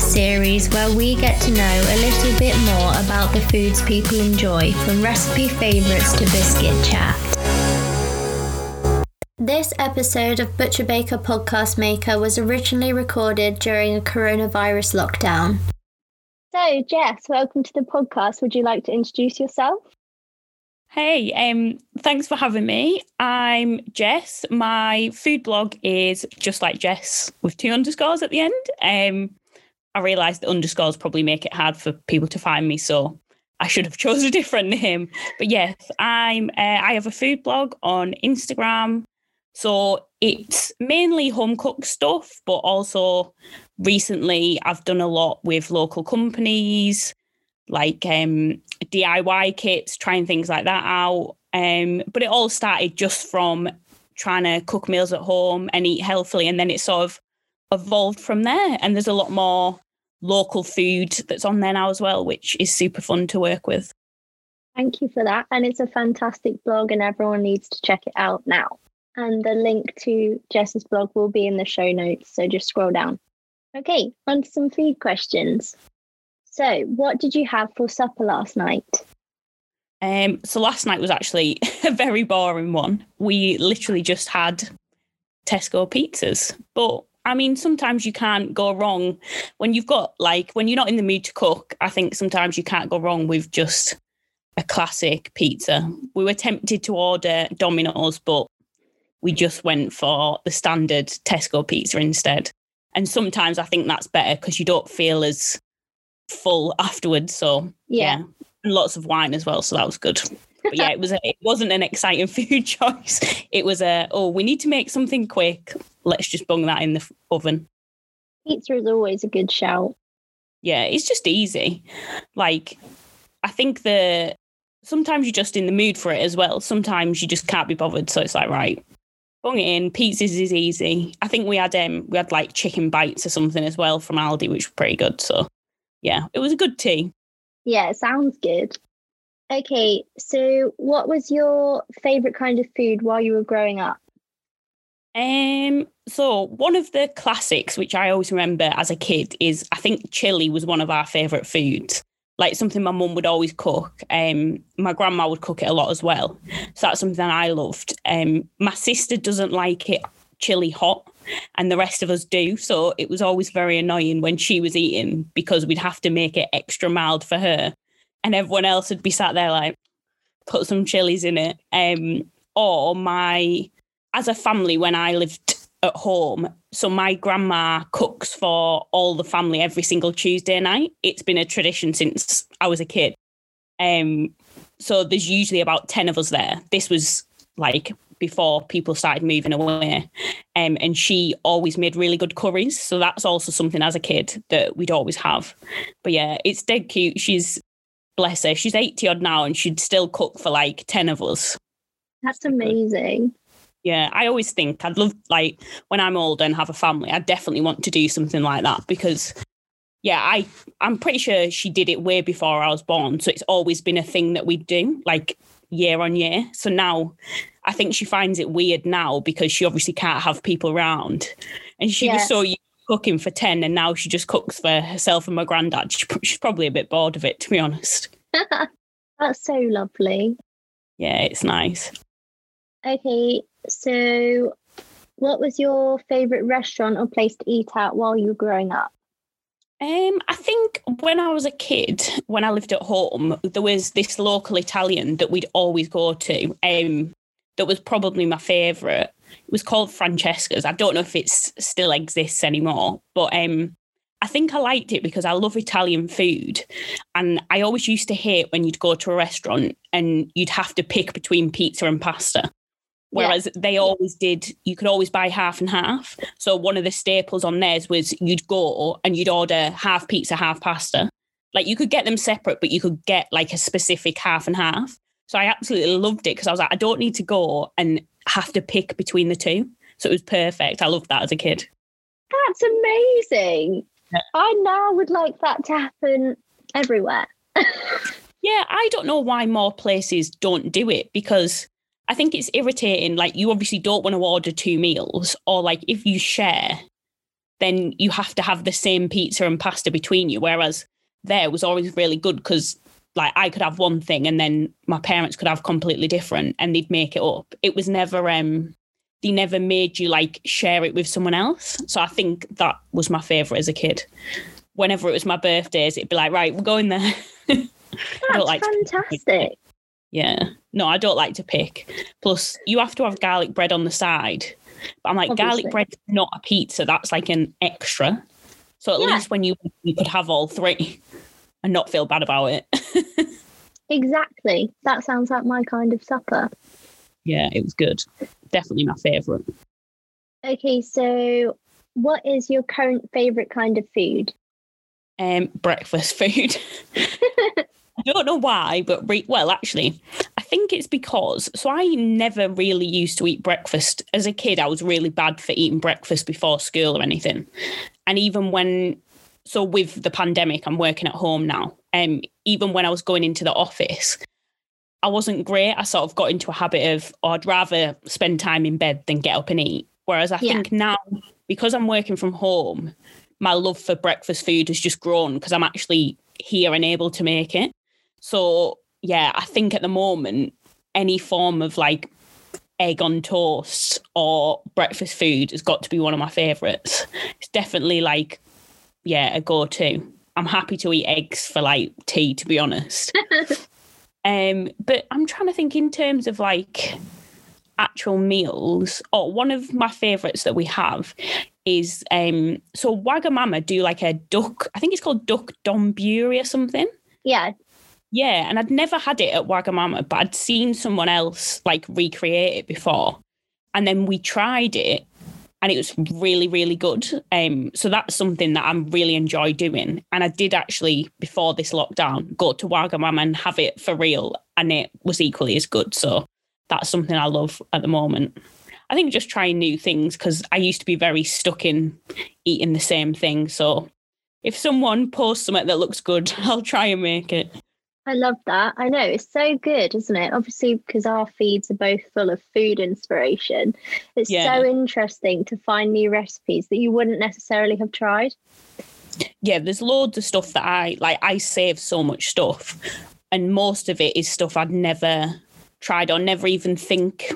podcast series where we get to know a little bit more about the foods people enjoy, from recipe favourites to biscuit chat. This episode of Butcher Baker Podcast Maker was originally recorded during a coronavirus lockdown. So, Jess, welcome to the podcast. Would you like to introduce yourself? Hey, um, thanks for having me. I'm Jess. My food blog is just like Jess with two underscores at the end. Um, I realised that underscores probably make it hard for people to find me, so I should have chosen a different name. But yes, I'm. Uh, I have a food blog on Instagram, so it's mainly home cooked stuff, but also recently I've done a lot with local companies like um, DIY kits, trying things like that out. Um, but it all started just from trying to cook meals at home and eat healthily. And then it sort of evolved from there. And there's a lot more local food that's on there now as well, which is super fun to work with. Thank you for that. And it's a fantastic blog, and everyone needs to check it out now. And the link to Jess's blog will be in the show notes. So just scroll down. Okay, on to some food questions. So, what did you have for supper last night? Um, so last night was actually a very boring one. We literally just had Tesco pizzas. But I mean, sometimes you can't go wrong when you've got like when you're not in the mood to cook. I think sometimes you can't go wrong with just a classic pizza. We were tempted to order Domino's, but we just went for the standard Tesco pizza instead. And sometimes I think that's better because you don't feel as full afterwards. So yeah. yeah. lots of wine as well. So that was good. But yeah, it was a, it wasn't an exciting food choice. It was a oh, we need to make something quick. Let's just bung that in the oven. Pizza is always a good shout. Yeah, it's just easy. Like I think the sometimes you're just in the mood for it as well. Sometimes you just can't be bothered. So it's like right, bung it in. Pizzas is easy. I think we had um we had like chicken bites or something as well from Aldi, which was pretty good. So yeah, it was a good tea. Yeah, it sounds good. Okay, so what was your favorite kind of food while you were growing up? Um, so one of the classics which I always remember as a kid is I think chili was one of our favorite foods. Like something my mum would always cook. Um, my grandma would cook it a lot as well. So that's something I loved. Um, my sister doesn't like it chili hot and the rest of us do. So it was always very annoying when she was eating because we'd have to make it extra mild for her. And everyone else would be sat there like, put some chilies in it. Um, or my, as a family, when I lived at home, so my grandma cooks for all the family every single Tuesday night. It's been a tradition since I was a kid. Um, so there's usually about 10 of us there. This was like before people started moving away. Um, and she always made really good curries. So that's also something as a kid that we'd always have. But yeah, it's dead cute. She's, bless her, she's 80 odd now and she'd still cook for like 10 of us. That's amazing. Yeah, I always think I'd love, like, when I'm older and have a family, I definitely want to do something like that because yeah, I I'm pretty sure she did it way before I was born. So it's always been a thing that we do, like year on year. So now I think she finds it weird now because she obviously can't have people around. And she was so used cooking for 10 and now she just cooks for herself and my granddad. She's probably a bit bored of it, to be honest. That's so lovely. Yeah, it's nice. Okay, so what was your favourite restaurant or place to eat at while you were growing up? Um, I think when I was a kid, when I lived at home, there was this local Italian that we'd always go to. Um, that was probably my favourite. It was called Francesca's. I don't know if it still exists anymore, but um, I think I liked it because I love Italian food. And I always used to hate when you'd go to a restaurant and you'd have to pick between pizza and pasta. Whereas yeah. they always did, you could always buy half and half. So one of the staples on theirs was you'd go and you'd order half pizza, half pasta. Like you could get them separate, but you could get like a specific half and half. So I absolutely loved it because I was like, I don't need to go and have to pick between the two. So it was perfect. I loved that as a kid. That's amazing. Yeah. I now would like that to happen everywhere. yeah, I don't know why more places don't do it because I think it's irritating. Like you obviously don't want to order two meals, or like if you share, then you have to have the same pizza and pasta between you. Whereas there was always really good because like I could have one thing and then my parents could have completely different and they'd make it up. It was never um they never made you like share it with someone else. So I think that was my favourite as a kid. Whenever it was my birthdays, it'd be like, right, we're going there. That's like fantastic. Yeah. No, I don't like to pick. Plus, you have to have garlic bread on the side. But I'm like, Obviously. garlic bread's not a pizza. That's like an extra. So at yeah. least when you you could have all three and not feel bad about it. exactly. That sounds like my kind of supper. Yeah, it was good. Definitely my favourite. Okay, so what is your current favourite kind of food? Um, breakfast food. I don't know why, but re- well, actually, I think it's because so I never really used to eat breakfast as a kid. I was really bad for eating breakfast before school or anything, and even when so with the pandemic, I'm working at home now. Um, even when I was going into the office, I wasn't great. I sort of got into a habit of oh, I'd rather spend time in bed than get up and eat. Whereas I yeah. think now, because I'm working from home, my love for breakfast food has just grown because I'm actually here and able to make it. So yeah, I think at the moment, any form of like egg on toast or breakfast food has got to be one of my favourites. It's definitely like, yeah, a go to. I'm happy to eat eggs for like tea, to be honest. um, but I'm trying to think in terms of like actual meals. Oh, one of my favourites that we have is um so Wagamama do like a duck, I think it's called duck donburi or something. Yeah, yeah, and I'd never had it at Wagamama, but I'd seen someone else like recreate it before. And then we tried it and it was really, really good. Um, so that's something that i'm really enjoy doing. And I did actually, before this lockdown, go to Wagamama and have it for real, and it was equally as good. So that's something I love at the moment. I think just trying new things because I used to be very stuck in eating the same thing. So if someone posts something that looks good, I'll try and make it. I love that. I know it's so good, isn't it? Obviously, because our feeds are both full of food inspiration. It's yeah. so interesting to find new recipes that you wouldn't necessarily have tried. Yeah, there's loads of stuff that I like. I save so much stuff, and most of it is stuff I'd never tried or never even think.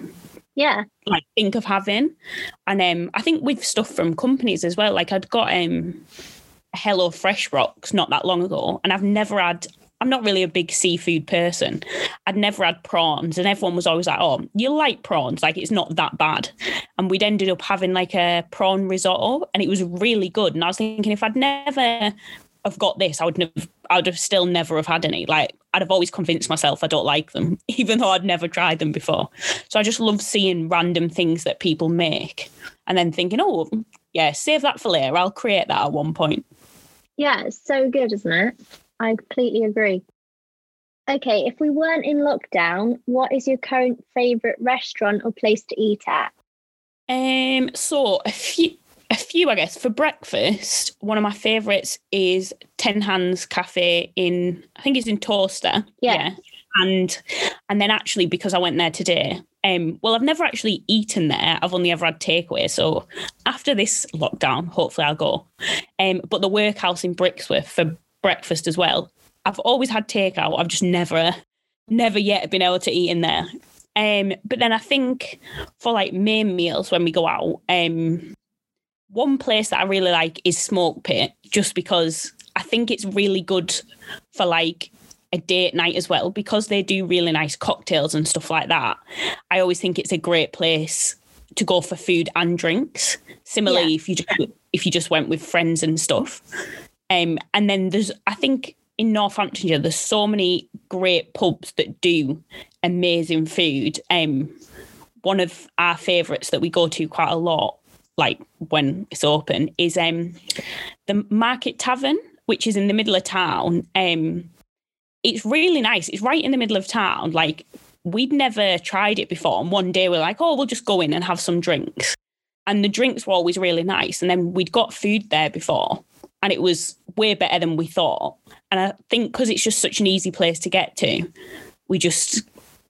Yeah, like think of having, and um, I think with stuff from companies as well. Like I'd got um, Hello Fresh rocks not that long ago, and I've never had I'm not really a big seafood person. I'd never had prawns, and everyone was always like, "Oh, you like prawns? Like it's not that bad." And we'd ended up having like a prawn risotto, and it was really good. And I was thinking, if I'd never have got this, I would have, I would have still never have had any. Like I'd have always convinced myself I don't like them, even though I'd never tried them before. So I just love seeing random things that people make, and then thinking, "Oh, yeah, save that for later. I'll create that at one point." Yeah, it's so good, isn't it? I completely agree. Okay, if we weren't in lockdown, what is your current favourite restaurant or place to eat at? Um, so a few, a few, I guess. For breakfast, one of my favourites is Ten Hands Cafe in, I think it's in Towcester. Yeah. yeah. And and then actually because I went there today, um, well, I've never actually eaten there. I've only ever had takeaway. So after this lockdown, hopefully I'll go. Um, but the workhouse in Brixworth for breakfast as well. I've always had takeout. I've just never, never yet been able to eat in there. Um, but then I think for like main meals when we go out, um, one place that I really like is Smoke Pit, just because I think it's really good for like a date night as well, because they do really nice cocktails and stuff like that. I always think it's a great place to go for food and drinks. Similarly, yeah. if you just if you just went with friends and stuff. Um, and then there's, I think in Northamptonshire, there's so many great pubs that do amazing food. Um, one of our favourites that we go to quite a lot, like when it's open, is um, the Market Tavern, which is in the middle of town. Um, it's really nice. It's right in the middle of town. Like we'd never tried it before, and one day we're like, "Oh, we'll just go in and have some drinks." And the drinks were always really nice. And then we'd got food there before, and it was way better than we thought. And I think because it's just such an easy place to get to, we just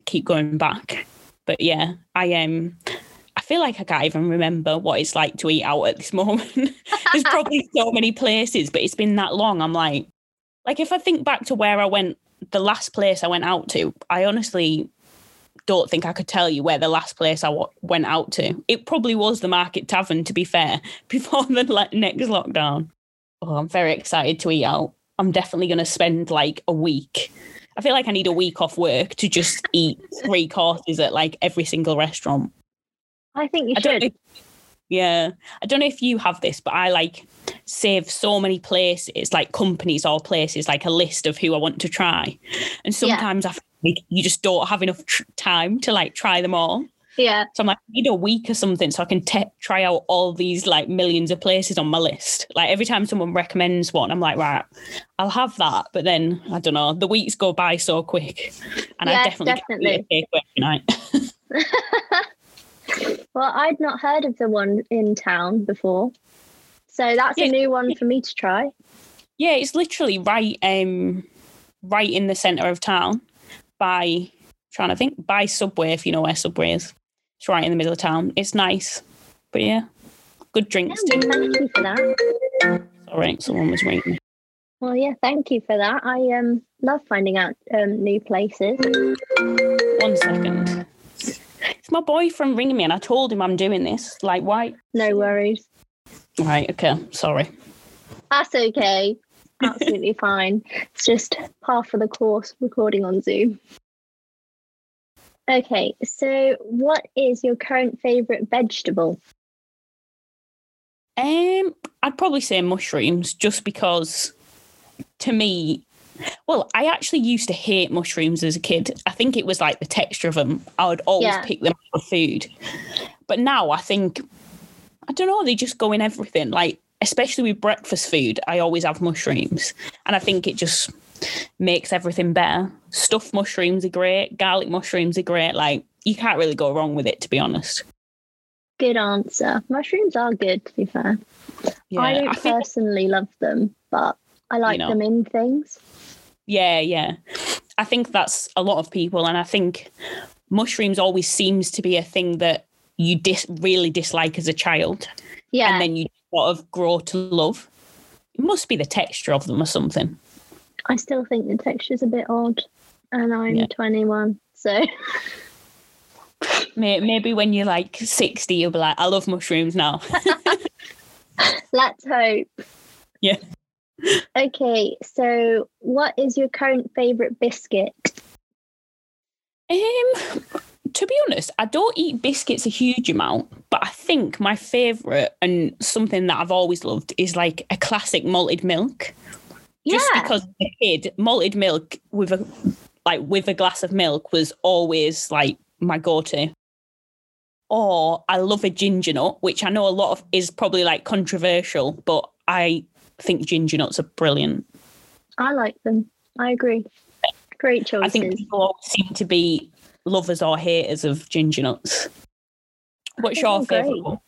keep going back. But yeah, I am. Um, I feel like I can't even remember what it's like to eat out at this moment. There's probably so many places, but it's been that long. I'm like, like if I think back to where I went, the last place I went out to, I honestly don't think I could tell you where the last place I w- went out to. It probably was the Market Tavern, to be fair, before the le- next lockdown. Oh, I'm very excited to eat out. I'm definitely going to spend like a week. I feel like I need a week off work to just eat three courses at like every single restaurant. I think you I should. If, yeah. I don't know if you have this, but I like save so many places, like companies or places, like a list of who I want to try. And sometimes yeah. I feel like you just don't have enough tr- time to like try them all. Yeah. So I'm like, I need a week or something so I can te- try out all these like millions of places on my list. Like every time someone recommends one, I'm like, right, I'll have that. But then I don't know, the weeks go by so quick, and yeah, I definitely, definitely. can't eat a night. well, I'd not heard of the one in town before, so that's yeah. a new one for me to try. Yeah, it's literally right, um, right in the centre of town by trying to think by Subway if you know where Subway is. It's right in the middle of town. It's nice. But yeah, good drinks yeah, too. Thank you for that. Sorry, someone was ringing Well, yeah, thank you for that. I um love finding out um, new places. One second. It's my boyfriend ringing me, and I told him I'm doing this. Like, why? No worries. Right. Okay. Sorry. That's okay. Absolutely fine. It's just half of the course recording on Zoom. Okay, so what is your current favorite vegetable? Um, I'd probably say mushrooms, just because to me, well, I actually used to hate mushrooms as a kid. I think it was like the texture of them. I would always yeah. pick them for food, but now I think I don't know. They just go in everything. Like especially with breakfast food, I always have mushrooms, and I think it just makes everything better. Stuffed mushrooms are great. Garlic mushrooms are great. Like you can't really go wrong with it, to be honest. Good answer. Mushrooms are good, to be fair. Yeah, I don't I personally love them, but I like you know, them in things. Yeah, yeah. I think that's a lot of people, and I think mushrooms always seems to be a thing that you dis- really dislike as a child. Yeah. And then you sort of grow to love. It must be the texture of them or something. I still think the texture's a bit odd, and I'm yeah. 21, so. Maybe when you're like 60, you'll be like, I love mushrooms now. Let's hope. Yeah. Okay, so what is your current favourite biscuit? Um, to be honest, I don't eat biscuits a huge amount, but I think my favourite and something that I've always loved is like a classic malted milk. Yeah. Just because a kid, malted milk with a like with a glass of milk was always like my go-to. Or I love a ginger nut, which I know a lot of is probably like controversial, but I think ginger nuts are brilliant. I like them. I agree. Great choices. I think people always seem to be lovers or haters of ginger nuts. What's your favourite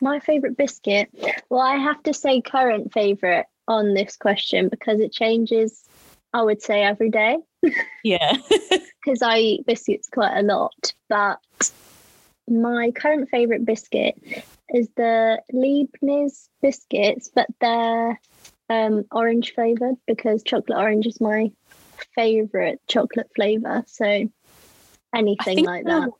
My favourite biscuit. Well, I have to say current favourite on this question because it changes, I would say, every day. Yeah. Because I eat biscuits quite a lot. But my current favourite biscuit is the Leibniz biscuits, but they're um, orange flavoured because chocolate orange is my favourite chocolate flavour. So anything like that.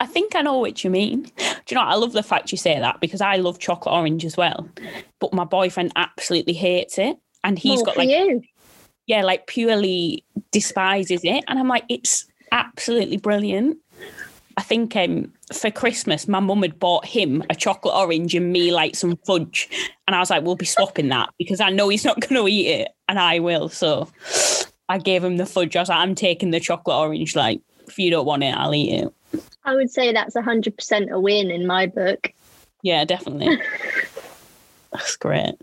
I think I know what you mean. Do you know? I love the fact you say that because I love chocolate orange as well, but my boyfriend absolutely hates it, and he's More got like, you. yeah, like purely despises it, and I'm like, it's absolutely brilliant. I think um, for Christmas, my mum had bought him a chocolate orange and me like some fudge, and I was like, we'll be swapping that because I know he's not going to eat it, and I will. So I gave him the fudge. I was like, I'm taking the chocolate orange. Like, if you don't want it, I'll eat it. I would say that's 100% a win in my book. Yeah, definitely. that's great.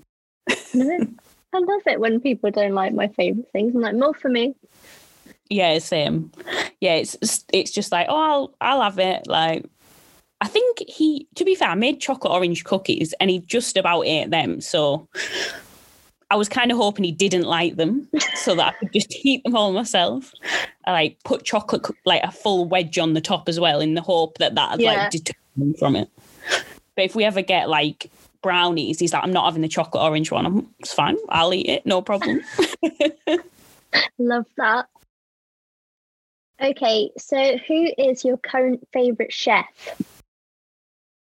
I love it when people don't like my favorite things. I'm like, more for me. Yeah, same. Yeah, it's it's just like, oh, I'll I'll have it. Like, I think he, to be fair, I made chocolate orange cookies and he just about ate them. So I was kind of hoping he didn't like them so that I could just eat them all myself. I like put chocolate, like a full wedge on the top as well, in the hope that that Yeah. like deter him from it. But if we ever get like brownies, he's like, I'm not having the chocolate orange one. I'm, it's fine. I'll eat it. No problem. Love that. Okay, so who is your current favourite chef?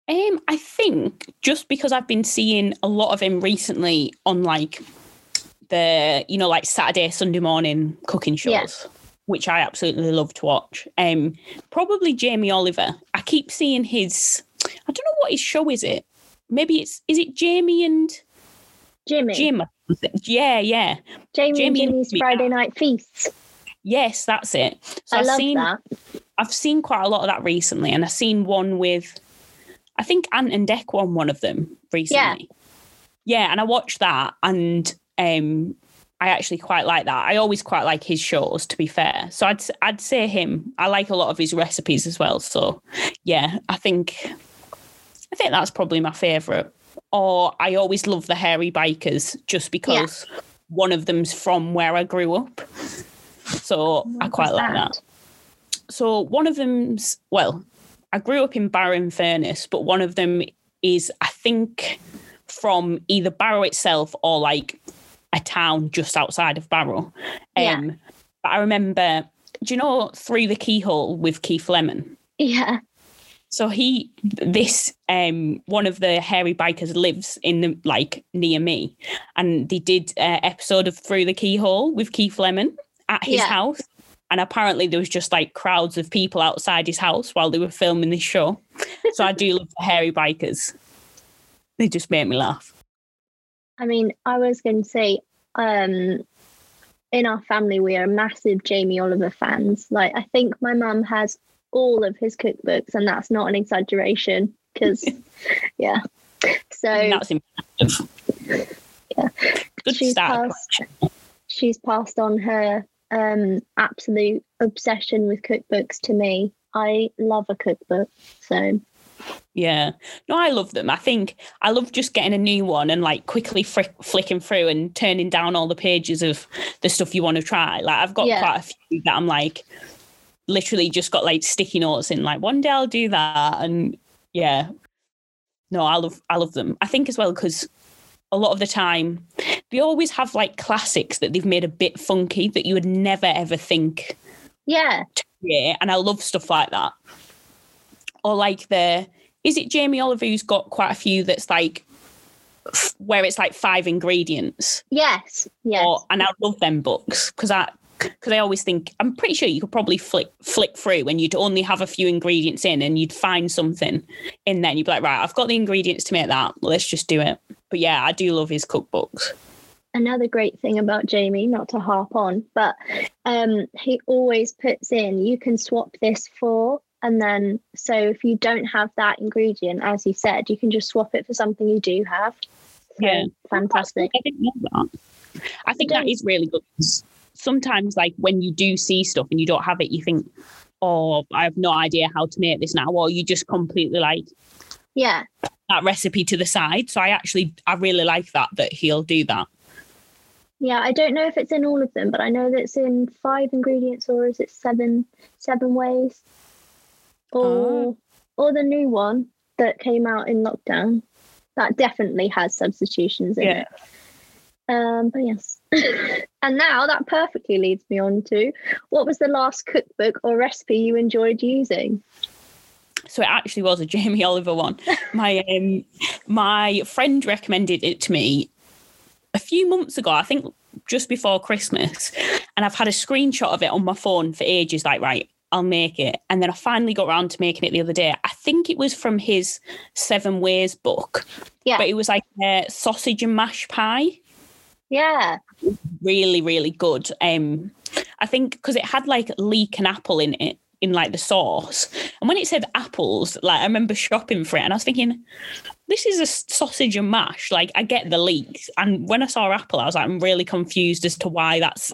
Um, I think just because I've been seeing a lot of him recently on like the you know like Saturday Sunday morning cooking shows, Yeah. which I absolutely love to watch. Um, probably Jamie Oliver. I keep seeing his. I don't know what his show is. It maybe it's is it Jamie and Jimmy. Jim? Yeah, yeah, Jamie, Jamie and and Jimmy's Jimmy. Friday night feasts. yes, that's it. So I I've love seen that. I've seen quite a lot of that recently, and I've seen one with, I think Ant and Dec won one of them recently. Yeah, yeah and I watched that, and um, I actually quite like that. I always quite like his shows, to be fair. So I'd I'd say him. I like a lot of his recipes as well. So yeah, I think I think that's probably my favourite. Or I always love the hairy bikers, just because one of them's from where I grew up. So I quite like that so one of them's well i grew up in barrow in Furness but one of them is i think from either barrow itself or like a town just outside of barrow Yeah. um but i remember do you know through the keyhole with keith lemon Yeah. so he this um one of the hairy bikers lives in the like near me and they did an episode of through the keyhole with keith lemon at his Yeah. house and apparently there was just like crowds of people outside his house while they were filming this show so i do love the hairy bikers they just make me laugh I mean, I was going to say, um, in our family, we are massive Jamie Oliver fans. Like, I think my mum has all of his cookbooks, and that's not an exaggeration because, yeah. So And that's impressive Yeah. good she's start passed, she's passed on her um, absolute obsession with cookbooks to me. I love a cookbook. So, Yeah. No, I love them. I think I love just getting a new one and like quickly frick flicking through and turning down all the pages of the stuff you want to try. Like I've got Yeah. quite a few that I'm like literally just got like sticky notes in like one day I'll do that and yeah. No, I love I love them. I think as well because a lot of the time they always have like classics that they've made a bit funky that you would never ever think yeah. yeah, and I love stuff like that. Or like the is it Jamie Oliver who's got quite a few that's like where it's like five ingredients. Yes. Yes. Or and I love them books because I because I always think I'm pretty sure you could probably flick flick through and you'd only have a few ingredients in and you'd find something in there and you'd be like, right, I've got the ingredients to make that. Let's just do it. But yeah, I do love his cookbooks. Another great thing about Jamie, not to harp on, but um, he always puts in you can swap this for, and then so if you don't have that ingredient, as you said, you can just swap it for something you do have. So, Yeah. fantastic. I didn't know that. I think that is really good. Sometimes, like when you do see stuff and you don't have it, you think, "Oh, I have no idea how to make this now," or you just completely like Yeah, that recipe to the side. So I actually, I really like that that he'll do that. Yeah. I don't know if it's in all of them, but I know that it's in five ingredients, or is it seven? Seven ways, or or the new one that came out in lockdown. That definitely has substitutions in Yeah. it. Um, but yes. and now that perfectly leads me on to what was the last cookbook or recipe you enjoyed using? So it actually was a Jamie Oliver one. my um, my friend recommended it to me a few months ago. I think just before Christmas, and I've had a screenshot of it on my phone for ages. Like, right, I'll make it, and then I finally got around to making it the other day. I think it was from his Seven Ways book, Yeah. but it was like a sausage and mash pie Yeah. really really good um i think because it had like leek and apple in it in like the sauce and when it said apples like i remember shopping for it and i was thinking this is a sausage and mash like i get the leeks and when i saw apple i was like i'm really confused as to why that's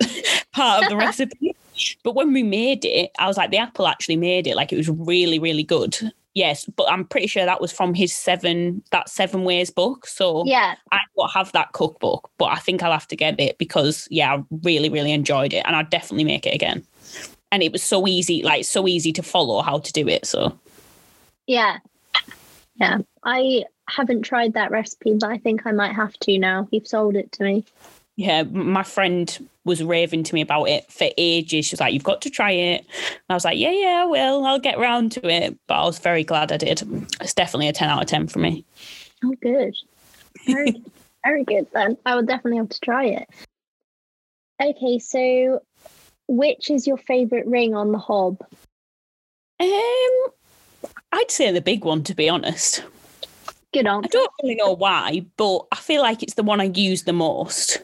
part of the recipe but when we made it i was like the apple actually made it like it was really really good Yes, but I'm pretty sure that was from his seven that seven ways book. So Yeah. I don't have that cookbook, but I think I'll have to get it because yeah, I really, really enjoyed it and I'd definitely make it again. And it was so easy, like so easy to follow how to do it. So Yeah. Yeah. I haven't tried that recipe, but I think I might have to now. You've sold it to me. yeah, my friend was raving to me about it for ages. She was like, You've got to try it. And I was like, Yeah, yeah, I will. I'll get round to it. But I was very glad I did. It's definitely a 10 out of 10 for me. Oh, good. Very, very good then. I will definitely have to try it. Okay, so which is your favourite ring on the hob? Um, I'd say the big one, to be honest. Good I don't really know why, but I feel like it's the one I use the most.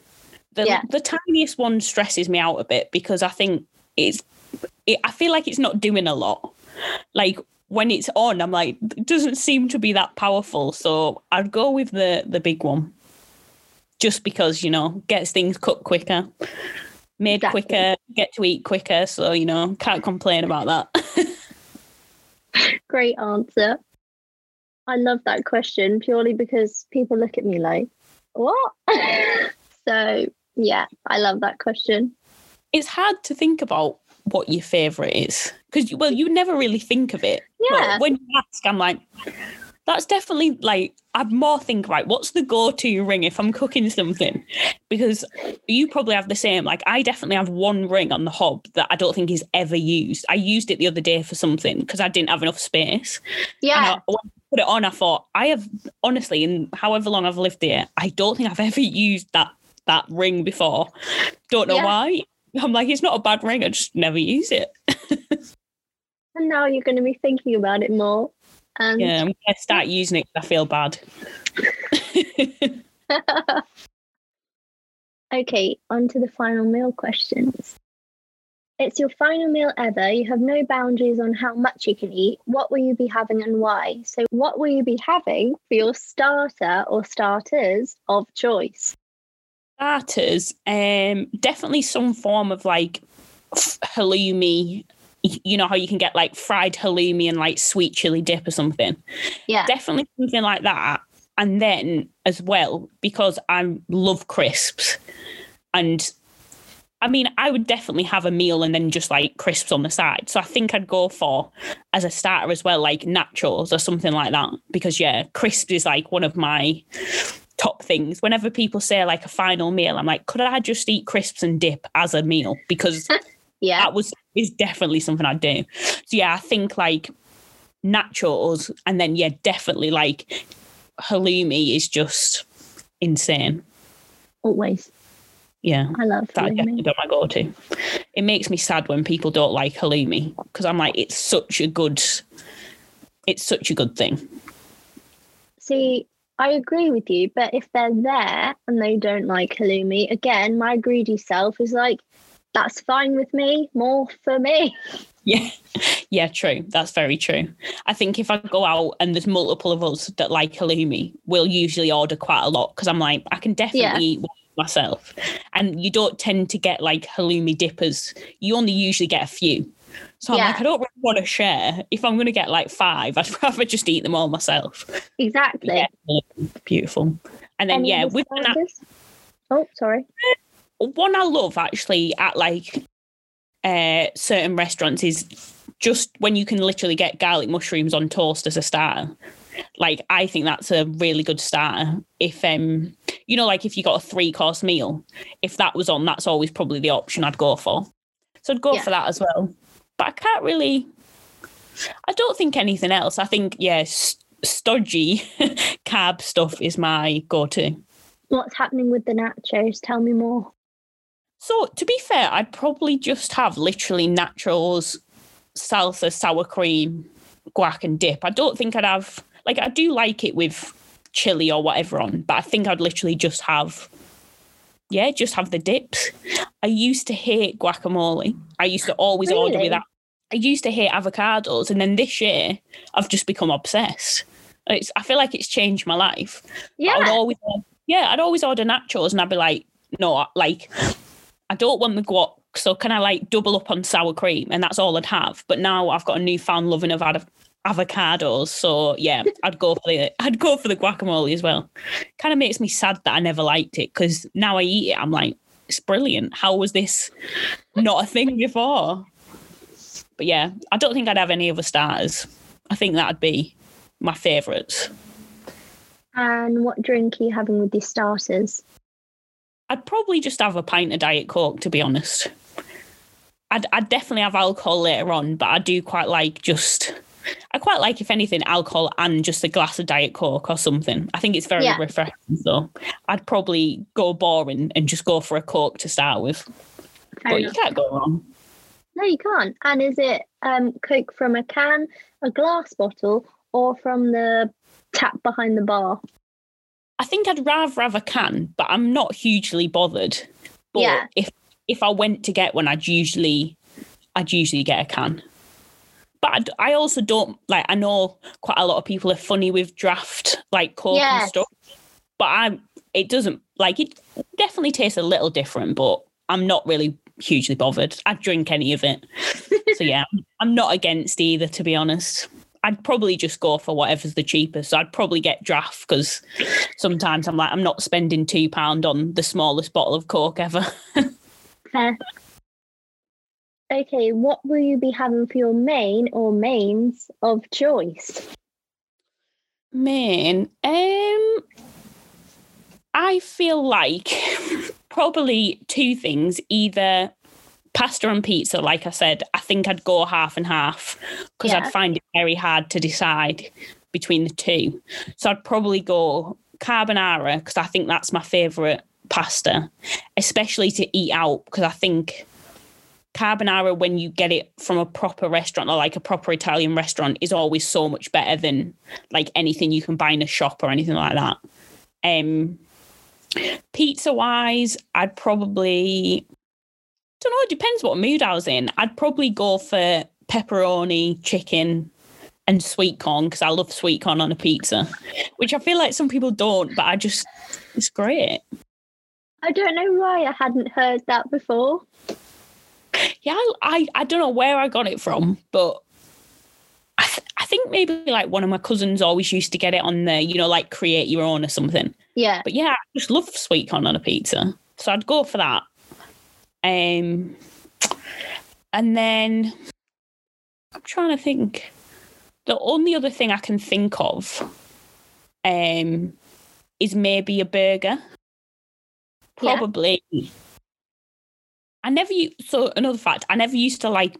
The Yeah. the tiniest one stresses me out a bit because I think it's it, I feel like it's not doing a lot. Like when it's on, I'm like, it doesn't seem to be that powerful. So I'd go with the the big one. Just because, you know, gets things cooked quicker, made Exactly. quicker, get to eat quicker. So, you know, can't complain about that. Great answer. I love that question purely because people look at me like, what? so, yeah, I love that question. it's hard to think about what your favorite is because well you never really think of it But Yeah. when you ask i'm like that's definitely like i'd more think right what's the go-to ring if i'm cooking something because you probably have the same like i definitely have one ring on the hob that i don't think is ever used i used it the other day for something because i didn't have enough space Yeah. and I, when I put it on i thought i have honestly in however long i've lived here i don't think i've ever used that that ring before don't know Yeah. why i'm like it's not a bad ring i just never use it And now you're going to be thinking about it more. And yeah i'm gonna start using it 'cause i feel bad okay, on to the final meal questions. It's your final meal ever. You have no boundaries on how much you can eat. What will you be having and why? So, what will you be having for your starter or starters of choice? starters um definitely some form of like halloumi you know how you can get like fried halloumi and like sweet chili dip or something? Yeah. definitely something like that. And then as well because i love crisps and i mean i would definitely have a meal and then just like crisps on the side. So i think i'd go for as a starter as well like nachos or something like that because yeah crisps is like one of my top things. Whenever people say like a final meal i'm like could i just eat crisps and dip as a meal? Because yeah. that was is definitely something I'd do. So yeah, I think like nachos and then yeah, definitely like halloumi is just insane. Always. Yeah. I love That halloumi. definitely don't my go to. It makes me sad when people don't like halloumi because I'm like, it's such a good it's such a good thing. See, I agree with you, but if they're there and they don't like halloumi, again, my greedy self is like, that's fine with me, more for me. Yeah. Yeah, true. That's very true. I think if I go out and there's multiple of us that like halloumi, we'll usually order quite a lot because I'm like, I can definitely Yeah. eat myself. And you don't tend to get like halloumi dippers. You only usually get a few. So I'm Yeah. like, I don't really want to share. If I'm going to get like five, I'd rather just eat them all myself. Exactly. Yeah, beautiful. And then, Any yeah, with na- Oh, sorry. One I love actually at like uh, certain restaurants is just when you can literally get garlic mushrooms on toast as a starter. Like I think that's a really good starter. If um you know like if you got a three course meal, if that was on, that's always probably the option I'd go for. So I'd go Yeah. for that as well. But I can't really. I don't think anything else. I think yes, stodgy carb stuff is my go-to. What's happening with the nachos? Tell me more. So to be fair, I'd probably just have literally nachos, salsa, sour cream, guac, and dip. I don't think I'd have like I do like it with chili or whatever on, but I think I'd literally just have yeah, just have the dips. I used to hate guacamole. I used to always order with that. I used to hate avocados, and then this year I've just become obsessed. It's, I feel like it's changed my life. Yeah. I would always, yeah, I'd always order nachos, and I'd be like, no, like, I don't want the guac, so can I like double up on sour cream, and that's all I'd have. But now I've got a newfound loving of av- avocados. So yeah, I'd go for the I'd go for the guacamole as well. Kind of makes me sad that I never liked it because now I eat it, I'm like, it's brilliant. How was this not a thing before? But yeah, I don't think I'd have any other starters. I think that'd be my favourites. And what drink are you having with your starters? I'd probably just have a pint of Diet Coke, to be honest. I'd, I'd definitely have alcohol later on, but I do quite like just, I quite like, if anything, alcohol and just a glass of Diet Coke or something. I think it's very Yeah. refreshing. So I'd probably go boring and just go for a Coke to start with. Fair but you can't go wrong. No, you can't. And is it um, Coke from a can, a glass bottle, or from the tap behind the bar? I think I'd rather have a can, but I'm not hugely bothered. But Yeah. if if I went to get one, I'd usually I'd usually get a can. But I also don't like. I know quite a lot of people are funny with draft like coke and stuff, but I it doesn't like it. Definitely tastes a little different, but I'm not really hugely bothered. I'd drink any of it. so yeah, I'm not against either. To be honest, I'd probably just go for whatever's the cheapest. So I'd probably get draft because sometimes I'm like I'm not spending two pound on the smallest bottle of coke ever. Fair. Okay, what will you be having for your main or mains of choice? Main, um, I feel like probably two things. Either pasta and pizza, like I said, I think I'd go half and half because Yeah. I'd find it very hard to decide between the two. So I'd probably go carbonara because I think that's my favorite pasta, especially to eat out because I think carbonara when you get it from a proper restaurant or like a proper Italian restaurant is always so much better than like anything you can buy in a shop or anything like that. Um pizza wise, I'd probably don't know, it depends what mood I was in. I'd probably go for pepperoni, chicken, and sweet corn because I love sweet corn on a pizza, which I feel like some people don't, but I just it's great. I don't know why I hadn't heard that before. Yeah, I, I, I don't know where I got it from, but I, th- I think maybe like one of my cousins always used to get it on the, you know, like create your own or something. Yeah. But yeah, I just love sweet corn on a pizza. So I'd go for that. Um, and then I'm trying to think. The only other thing I can think of um, is maybe a burger. Yeah. Probably. I never so another fact, I never used to like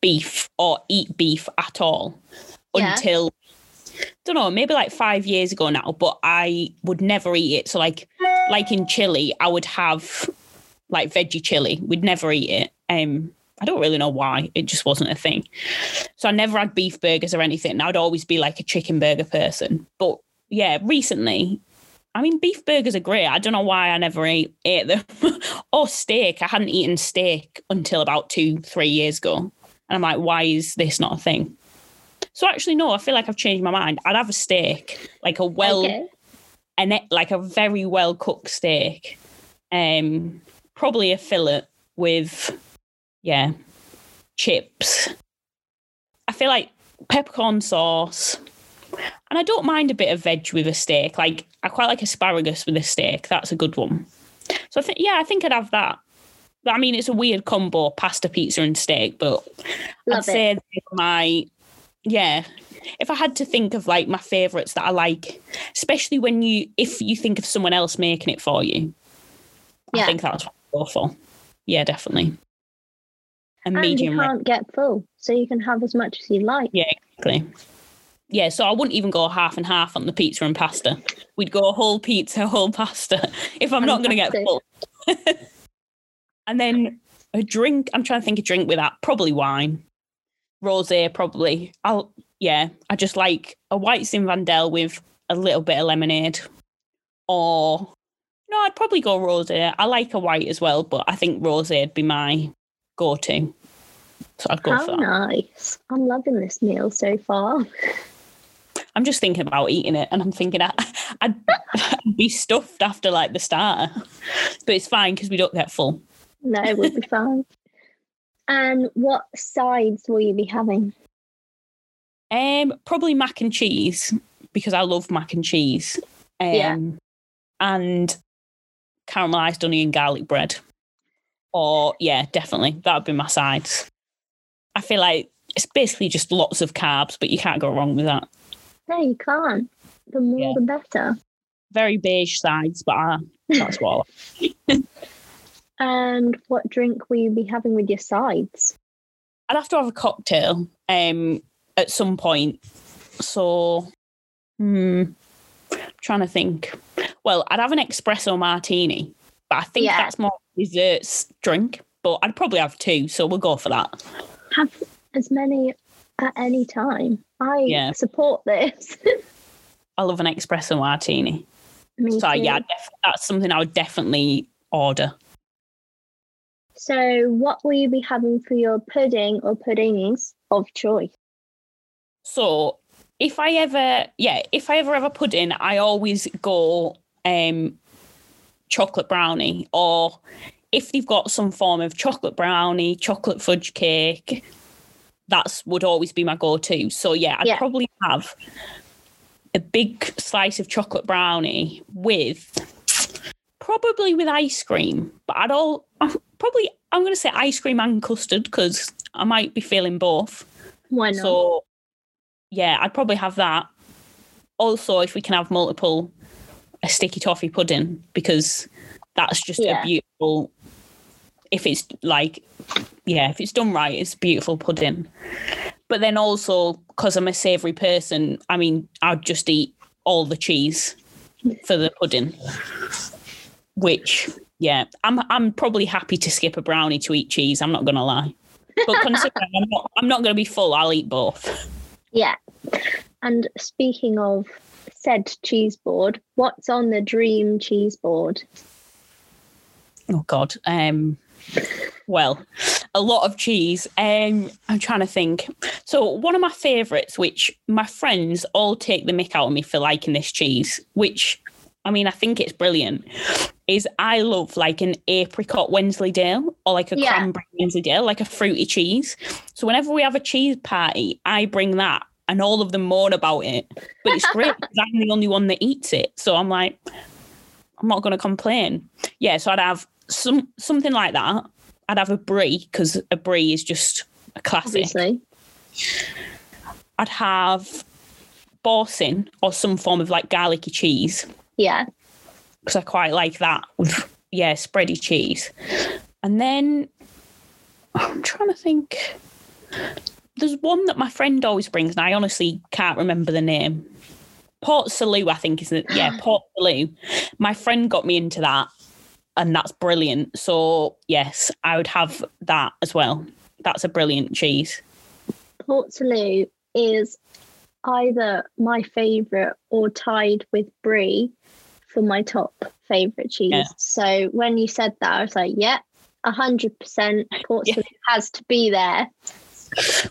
beef or eat beef at all Yeah. until don't know, maybe like five years ago now, but I would never eat it. So like like in chili, I would have like veggie chili. We'd never eat it. Um I don't really know why. It just wasn't a thing. So I never had beef burgers or anything. I'd always be like a chicken burger person. But yeah, recently, I mean, beef burgers are great. I don't know why I never ate, ate them. or steak. I hadn't eaten steak until about two, three years ago. And I'm like, why is this not a thing? So actually, no, I feel like I've changed my mind. I'd have a steak, like a well, okay. an, like a very well cooked steak. Um, probably a fillet with, yeah, chips. I feel like peppercorn sauce. And I don't mind a bit of veg with a steak. Like I quite like asparagus with a steak. That's a good one. So I think yeah, I think I'd have that. I mean, it's a weird combo, pasta, pizza, and steak, but I'd it. say my yeah. If I had to think of like my favourites that I like, especially when you if you think of someone else making it for you, Yeah. I think that's what I go for. Yeah, definitely. A And you medium rare. can't get full, so you can have as much as you like. Yeah, exactly. Yeah, so I wouldn't even go half and half on the pizza and pasta. We'd go whole pizza, whole pasta if I'm not going to get full. and then a drink. I'm trying to think a drink with that. Probably wine, rosé. Probably. I'll. Yeah, I just like a white Zinfandel with a little bit of lemonade, or no, I'd probably go rosé. I like a white as well, but I think rosé would be my go-to. So I'd go How for that. nice. I'm loving this meal so far. I'm just thinking about eating it, and I'm thinking I, I'd, I'd be stuffed after like the starter, but it's fine because we don't get full. No, it will be fine. And what sides will you be having? Um, probably mac and cheese because I love mac and cheese. Um, Yeah. And caramelized onion garlic bread. Or yeah, definitely that would be my sides. I feel like it's basically just lots of carbs, but you can't go wrong with that. No, you can't. The more Yeah. the better. Very beige sides, but uh, that's what. I like. And what drink will you be having with your sides? I'd have to have a cocktail um, at some point. So, hmm, trying to think. Well, I'd have an espresso martini, but I think Yeah. that's more desserts drink. But I'd probably have two, so we'll go for that. Have as many at any time. I Yeah. support this. I love an espresso martini. Me so too. yeah, def- that's something I would definitely order. So, what will you be having for your pudding or puddings of choice? So if I ever, yeah, if I ever have a pudding, I always go um, chocolate brownie, or if they've got some form of chocolate brownie, chocolate fudge cake, that's would always be my go-to. So yeah, I'd Yeah. probably have a big slice of chocolate brownie with probably with ice cream, but I'd all probably I'm going to say ice cream and custard because I might be feeling both. Why not? So, yeah, I'd probably have that. Also, if we can have multiple, a sticky toffee pudding because that's just Yeah. a beautiful. If it's like, yeah, if it's done right, it's beautiful pudding. But then also, because I'm a savoury person, I mean, I'd just eat all the cheese for the pudding. Which, yeah, I'm I'm probably happy to skip a brownie to eat cheese. I'm not gonna lie. But considering I'm not, I'm not going to be full, I'll eat both. yeah. And speaking of said cheese board, what's on the dream cheese board? Oh God. Um. Well, a lot of cheese. Um. I'm trying to think. So one of my favourites, which my friends all take the mick out of me for liking this cheese, which I mean I think it's brilliant, is I love like an apricot Wensleydale or like a Yeah. cranberry Wensleydale, like a fruity cheese. So whenever we have a cheese party, I bring that. And all of them moan about it, but it's great because I'm the only one that eats it. So I'm like, I'm not going to complain. Yeah, so I'd have some something like that. I'd have a brie because a brie is just a classic. Obviously. I'd have Boursin or some form of like garlicky cheese Yeah. because I quite like that with yeah spready cheese. And then I'm trying to think. There's one that my friend always brings, and I honestly can't remember the name. Port Salut, I think, is it? Yeah, Port Salut. My friend got me into that, and that's brilliant. So yes, I would have that as well. That's a brilliant cheese. Port Salut is either my favourite or tied with brie for my top favourite cheese. Yeah. So when you said that, I was like, yeah, hundred percent. Port Yeah. Salut has to be there.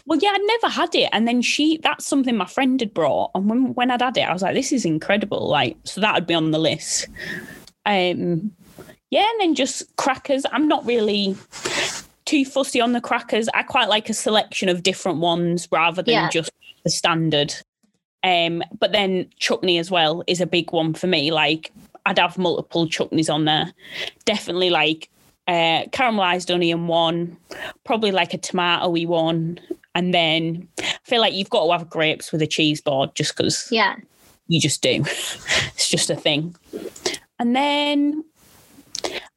Well, yeah, I'd never had it. And then she, that's something my friend had brought. And when, when I'd had it, I was like, this is incredible. Like, so that would be on the list. Um, yeah, and then just crackers. I'm not really too fussy on the crackers. I quite like a selection of different ones rather than Yeah. just the standard. Um, but then chutney as well is a big one for me. Like, I'd have multiple chutneys on there. Definitely like uh, caramelized onion one, probably like a tomatoey one, and then I feel like you've got to have grapes with a cheese board just because Yeah. you just do. it's just a thing. And then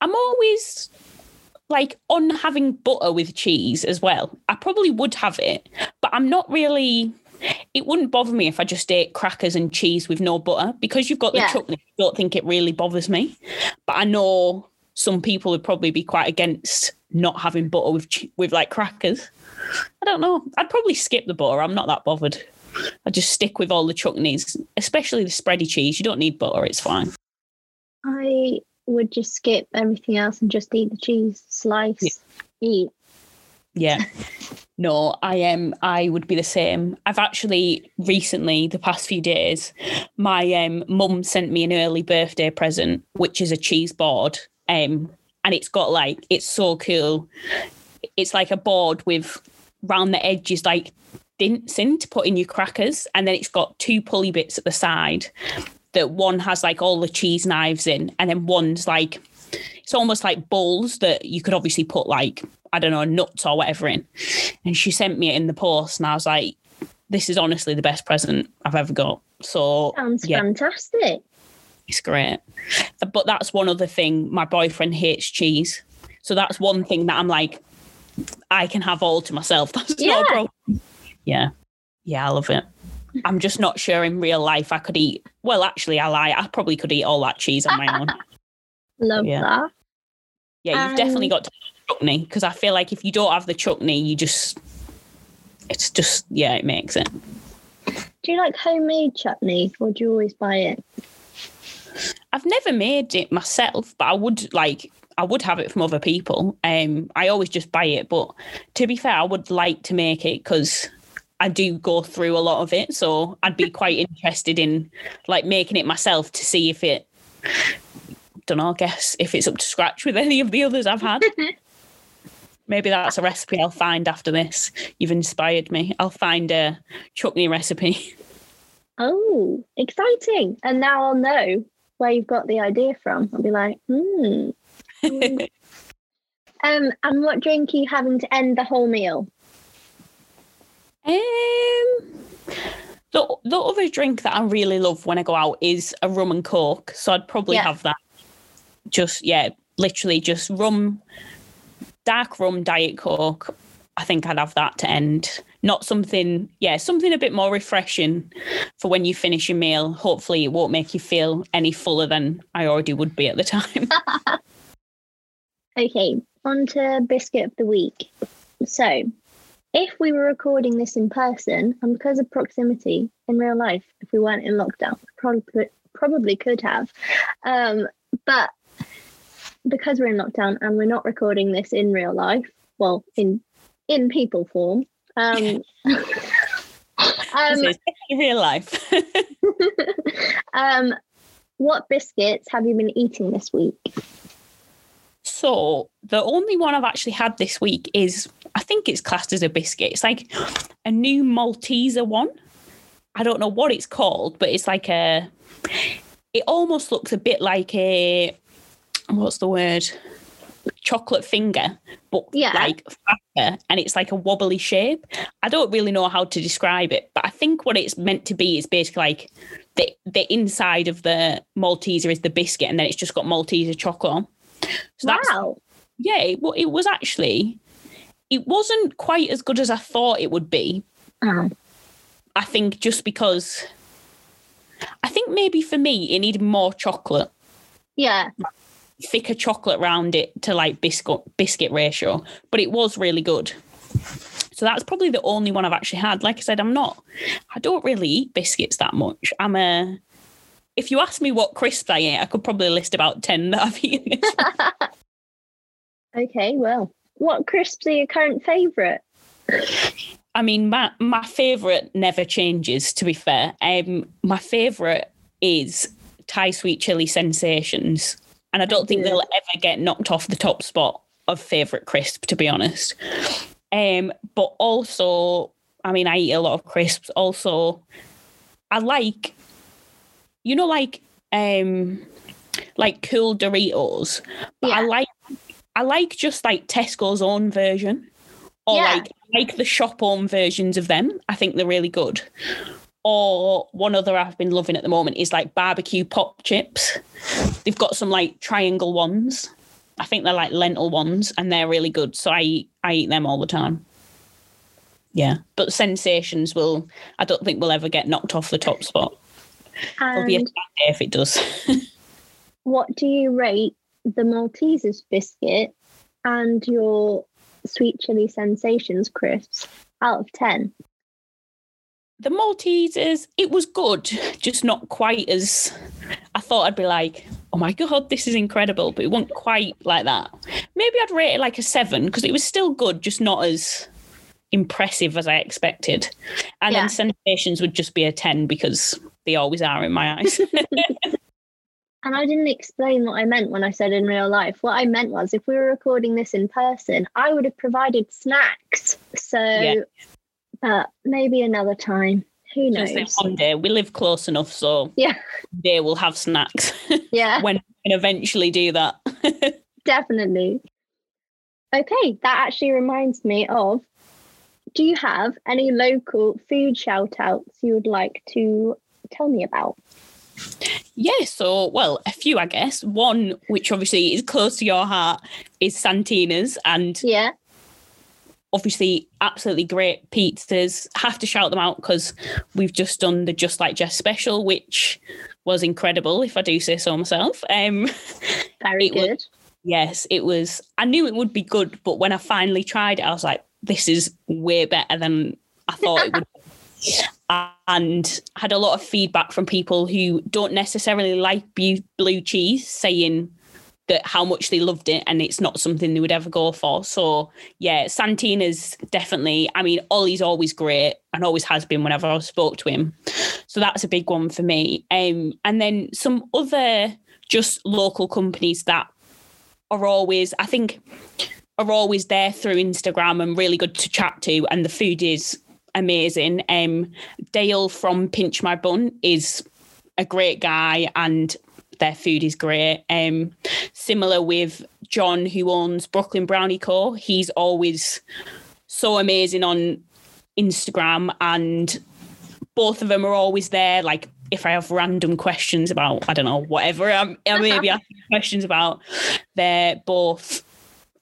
I'm always like on having butter with cheese as well. I probably would have it, but I'm not really. It wouldn't bother me if I just ate crackers and cheese with no butter because you've got the Yeah. chutney. I don't think it really bothers me, but I know some people would probably be quite against not having butter with with like crackers. I don't know. I'd probably skip the butter. I'm not that bothered. I just stick with all the chutneys, especially the spready cheese. You don't need butter; it's fine. I would just skip everything else and just eat the cheese, slice, Yeah. eat. Yeah. No, I am. I would be the same. I've actually recently, the past few days, my um, mum sent me an early birthday present, which is a cheese board. Um, and it's got like it's so cool. It's like a board with round the edges like dints in to put in your crackers, and then it's got two pulley bits at the side. That one has like all the cheese knives in, and then one's like it's almost like bowls that you could obviously put like I don't know nuts or whatever in. And she sent me it in the post, and I was like, "This is honestly the best present I've ever got." So Sounds yeah, fantastic. It's great. But that's one other thing. My boyfriend hates cheese, so that's one thing that I'm like, I can have all to myself. That's Yeah. no problem. Yeah, yeah, I love it. I'm just not sure in real life I could eat. Well, actually, I lie. I probably could eat all that cheese on my own. Love Yeah. that. Yeah, you've definitely Um, got to have chutney because I feel like if you don't have the chutney, you just it's just yeah, it makes it. Do you like homemade chutney or do you always buy it? I've never made it myself, but I would like I would have it from other people. Um, I always just buy it, but to be fair, I would like to make it because I do go through a lot of it, so I'd be quite interested in like making it myself to see if it. Don't know. I guess if it's up to scratch with any of the others I've had. Maybe that's a recipe I'll find after this. You've inspired me. I'll find a chutney recipe. Oh, exciting. And now I'll know where you've got the idea from. I'll be like, hmm. Um, and what drink are you having to end the whole meal? Um, the the other drink that I really love when I go out is a rum and coke. So I'd probably Yeah. have that. Just yeah, literally just rum, dark rum, diet coke. I think I'd have that to end. Not something, yeah, something a bit more refreshing for when you finish your meal. Hopefully, it won't make you feel any fuller than I already would be at the time. Okay, on to biscuit of the week. So, if we were recording this in person, and because of proximity in real life, if we weren't in lockdown, probably probably could have. Um, but because we're in lockdown and we're not recording this in real life, well, in in people form. Um, um, real life. um, what biscuits have you been eating this week? So the only one I've actually had this week is I think it's classed as a biscuit. It's like a new Malteser one. I don't know what it's called, but it's like a. It almost looks a bit like a. What's the word? Chocolate finger, but Yeah. like fatter, and it's like a wobbly shape. I don't really know how to describe it, but I think what it's meant to be is basically like the the inside of the Malteser is the biscuit, and then it's just got Malteser chocolate on. So that's wow. yeah, it, wa- it was actually, it wasn't quite as good as I thought it would be. Oh, I think just because, I think maybe for me, it needed more chocolate, yeah. Thicker chocolate around it to like biscuit biscuit ratio, but it was really good. So that's probably the only one I've actually had. Like I said, I'm not, I don't really eat biscuits that much. I'm a, if you ask me what crisps I eat, I could probably list about 10 that I've eaten. Okay, well, what crisps are your current favourite? I mean, my my favorite never changes. To be fair, um, my favorite is Thai sweet chili sensations, and I don't think Yeah. they'll ever get knocked off the top spot of favorite crisp. To be honest, um, but also, I mean, I eat a lot of crisps. Also, I like, you know, like um, like cool Doritos, but I like I like just like Tesco's own version, or Yeah. like like the shop own versions of them. I think they're really good. Or one other I've been loving at the moment is like barbecue pop chips. They've got some like triangle ones. I think they're like lentil ones, and they're really good. So I eat, I eat them all the time. Yeah, but sensations will. I don't think we'll ever get knocked off the top spot. It'll be a sad day if it does. what do you rate the Maltesers biscuit and your sweet chili sensations crisps out of 10? The Maltesers, it was good, just not quite as I thought I'd be like, oh my god, this is incredible, but it wasn't quite like that. Maybe I'd rate it like a seven because it was still good, just not as impressive as I expected. And Yeah. then sensations would just be a 10 because they always are in my eyes. And I didn't explain what I meant when I said in real life. What I meant was if we were recording this in person, I would have provided snacks. So Yeah. Uh, maybe another time. Who knows? Say one day. We live close enough, so Yeah. they will have snacks Yeah, when we can eventually do that. definitely. Okay, that actually reminds me of do you have any local food shout outs you would like to tell me about? Yeah, so well, a few, I guess. One, which obviously is close to your heart, is Santina's, and Yeah, obviously absolutely great pizzas. Have to shout them out because we've just done the Just Like Jess special, which was incredible, if I do say so myself. Um, very It was- good. yes, it was. I knew it would be good, but when I finally tried it, I was like, this is way better than I thought it would. be. and had a lot of feedback from people who don't necessarily like blue cheese saying that how much they loved it and it's not something they would ever go for. So yeah, Santina's definitely, I mean, Ollie's always great and always has been whenever I've spoke to him. So that's a big one for me. Um, and then some other just local companies that are always, I think, are always there through Instagram and really good to chat to. And the food is amazing. Um, Dale from Pinch My Bun is a great guy and their food is great. Um, similar with John, who owns Brooklyn Brownie Co. He's always so amazing on Instagram, and both of them are always there. Like if I have random questions about, I don't know, whatever I'm, I may be asking questions about, they're both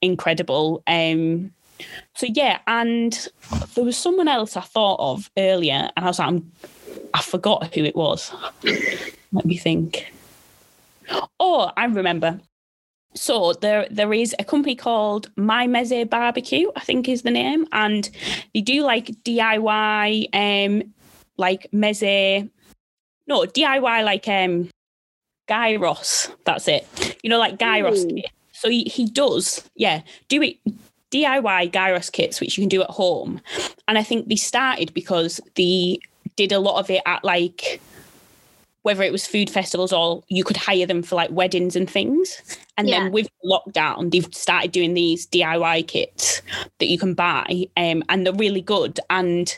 incredible. Um, so yeah, and there was someone else I thought of earlier, and I was like, I'm, I forgot who it was. Let me think. Oh, I remember. So there there is a company called My Meze Barbecue, I think is the name, and they do like DIY um like meze no DIY like um gyros. That's it. You know, like gyros Ooh. kit. So he, he does, yeah, do it DIY gyros kits, which you can do at home. And I think they started because they did a lot of it at like whether it was food festivals or you could hire them for like weddings and things. And Yeah. then with lockdown, they've started doing these DIY kits that you can buy, um, and they're really good. And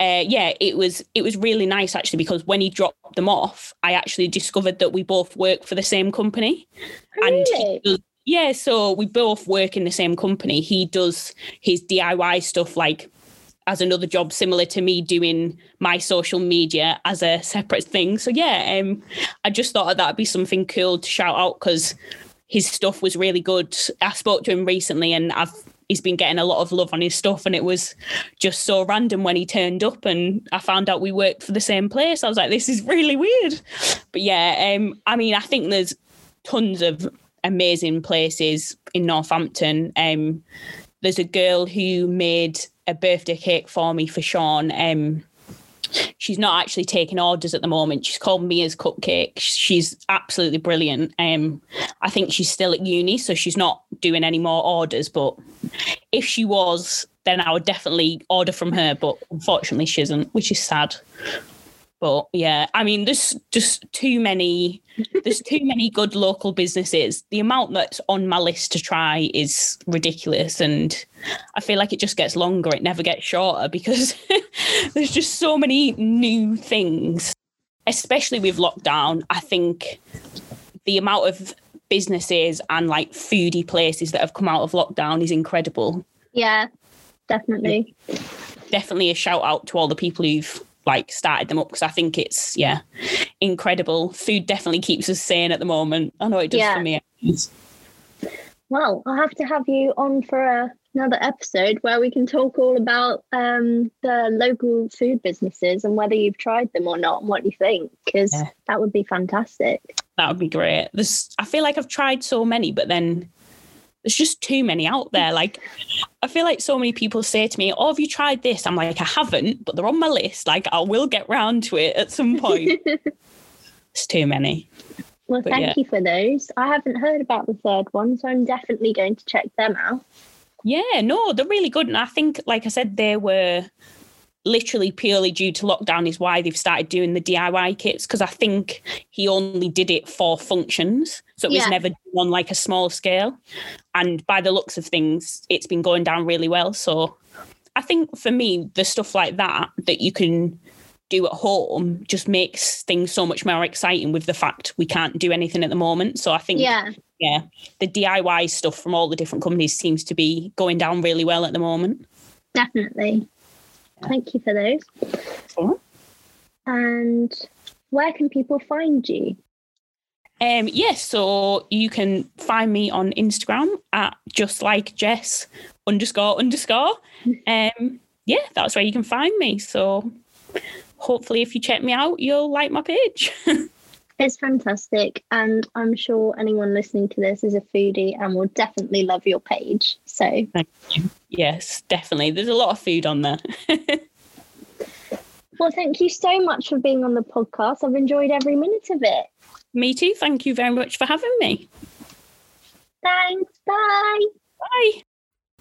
uh, yeah, it was it was really nice actually because when he dropped them off, I actually discovered that we both work for the same company. And he Really? does, yeah, so we both work in the same company. He does his DIY stuff like as another job similar to me doing my social media as a separate thing. So yeah, um, I just thought that'd be something cool to shout out because his stuff was really good. I spoke to him recently and I've he's been getting a lot of love on his stuff and it was just so random when he turned up and I found out we worked for the same place. I was like, this is really weird. But yeah, um, I mean I think there's tons of amazing places in Northampton. Um, there's a girl who made a birthday cake for me for Sean. Um, she's not actually taking orders at the moment. She's called Mia's Cupcake. She's absolutely brilliant. Um, I think she's still at uni, so she's not doing any more orders. But if she was, then I would definitely order from her. But unfortunately, she isn't, which is sad. But yeah, I mean, there's just too many. There's too many good local businesses. The amount that's on my list to try is ridiculous, and I feel like it just gets longer. It never gets shorter because there's just so many new things. Especially with lockdown, I think the amount of businesses and like foodie places that have come out of lockdown is incredible. Yeah, definitely. Definitely a shout out to all the people who've like started them up because I think it's yeah incredible. Food definitely keeps us sane at the moment. I know it does Yeah. for me. Well, I'll have to have you on for a, another episode where we can talk all about um, the local food businesses and whether you've tried them or not and what you think, because Yeah. that would be fantastic. That would be great. There's I feel like I've tried so many, but then there's just too many out there. Like I feel like so many people say to me, "Oh, have you tried this?" I'm like, I haven't, but they're on my list. Like I will get round to it at some point. it's too many. Well, But thank yeah. you for those. I haven't heard about the third one, so I'm definitely going to check them out. Yeah, no, they're really good. And I think, like I said, they were literally purely due to lockdown is why they've started doing the DIY kits because I think he only did it for functions. So it was Yeah. never done on like a small scale. And by the looks of things, it's been going down really well. So I think for me, the stuff like that that you can do at home just makes things so much more exciting with the fact we can't do anything at the moment. So I think Yeah. yeah, the DIY stuff from all the different companies seems to be going down really well at the moment. Definitely. Thank you for those. And where can people find you? Um, yes, so you can find me on Instagram at just like Jess underscore underscore. Um, yeah, that's where you can find me. So hopefully, if you check me out, you'll like my page. It's fantastic. And I'm sure anyone listening to this is a foodie and will definitely love your page. So thank you. yes, definitely. There's a lot of food on there. Well, thank you so much for being on the podcast. I've enjoyed every minute of it. Me too. Thank you very much for having me. Thanks. Bye. Bye.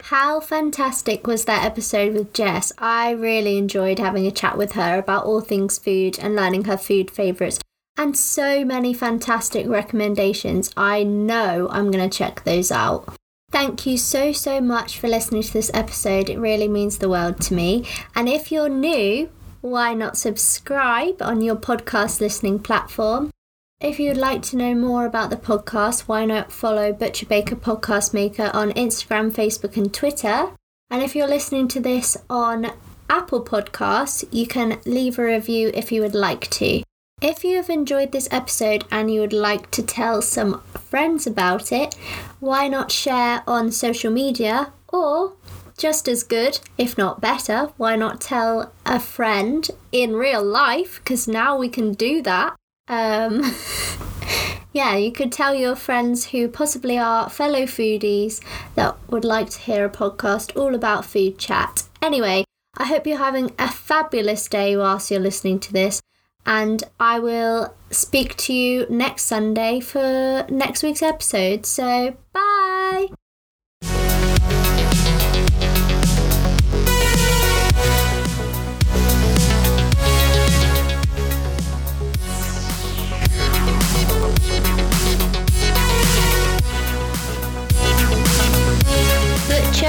How fantastic was that episode with Jess? I really enjoyed having a chat with her about all things food and learning her food favourites. And so many fantastic recommendations. I know I'm going to check those out. Thank you so, so much for listening to this episode. It really means the world to me. And if you're new, why not subscribe on your podcast listening platform? If you'd like to know more about the podcast, why not follow Butcher Baker Podcast Maker on Instagram, Facebook, and Twitter? And if you're listening to this on Apple Podcasts, you can leave a review if you would like to. If you have enjoyed this episode and you would like to tell some friends about it, why not share on social media or just as good, if not better, why not tell a friend in real life? Because now we can do that. Um, yeah, you could tell your friends who possibly are fellow foodies that would like to hear a podcast all about food chat. Anyway, I hope you're having a fabulous day whilst you're listening to this, and I will speak to you next Sunday for next week's episode. So, bye!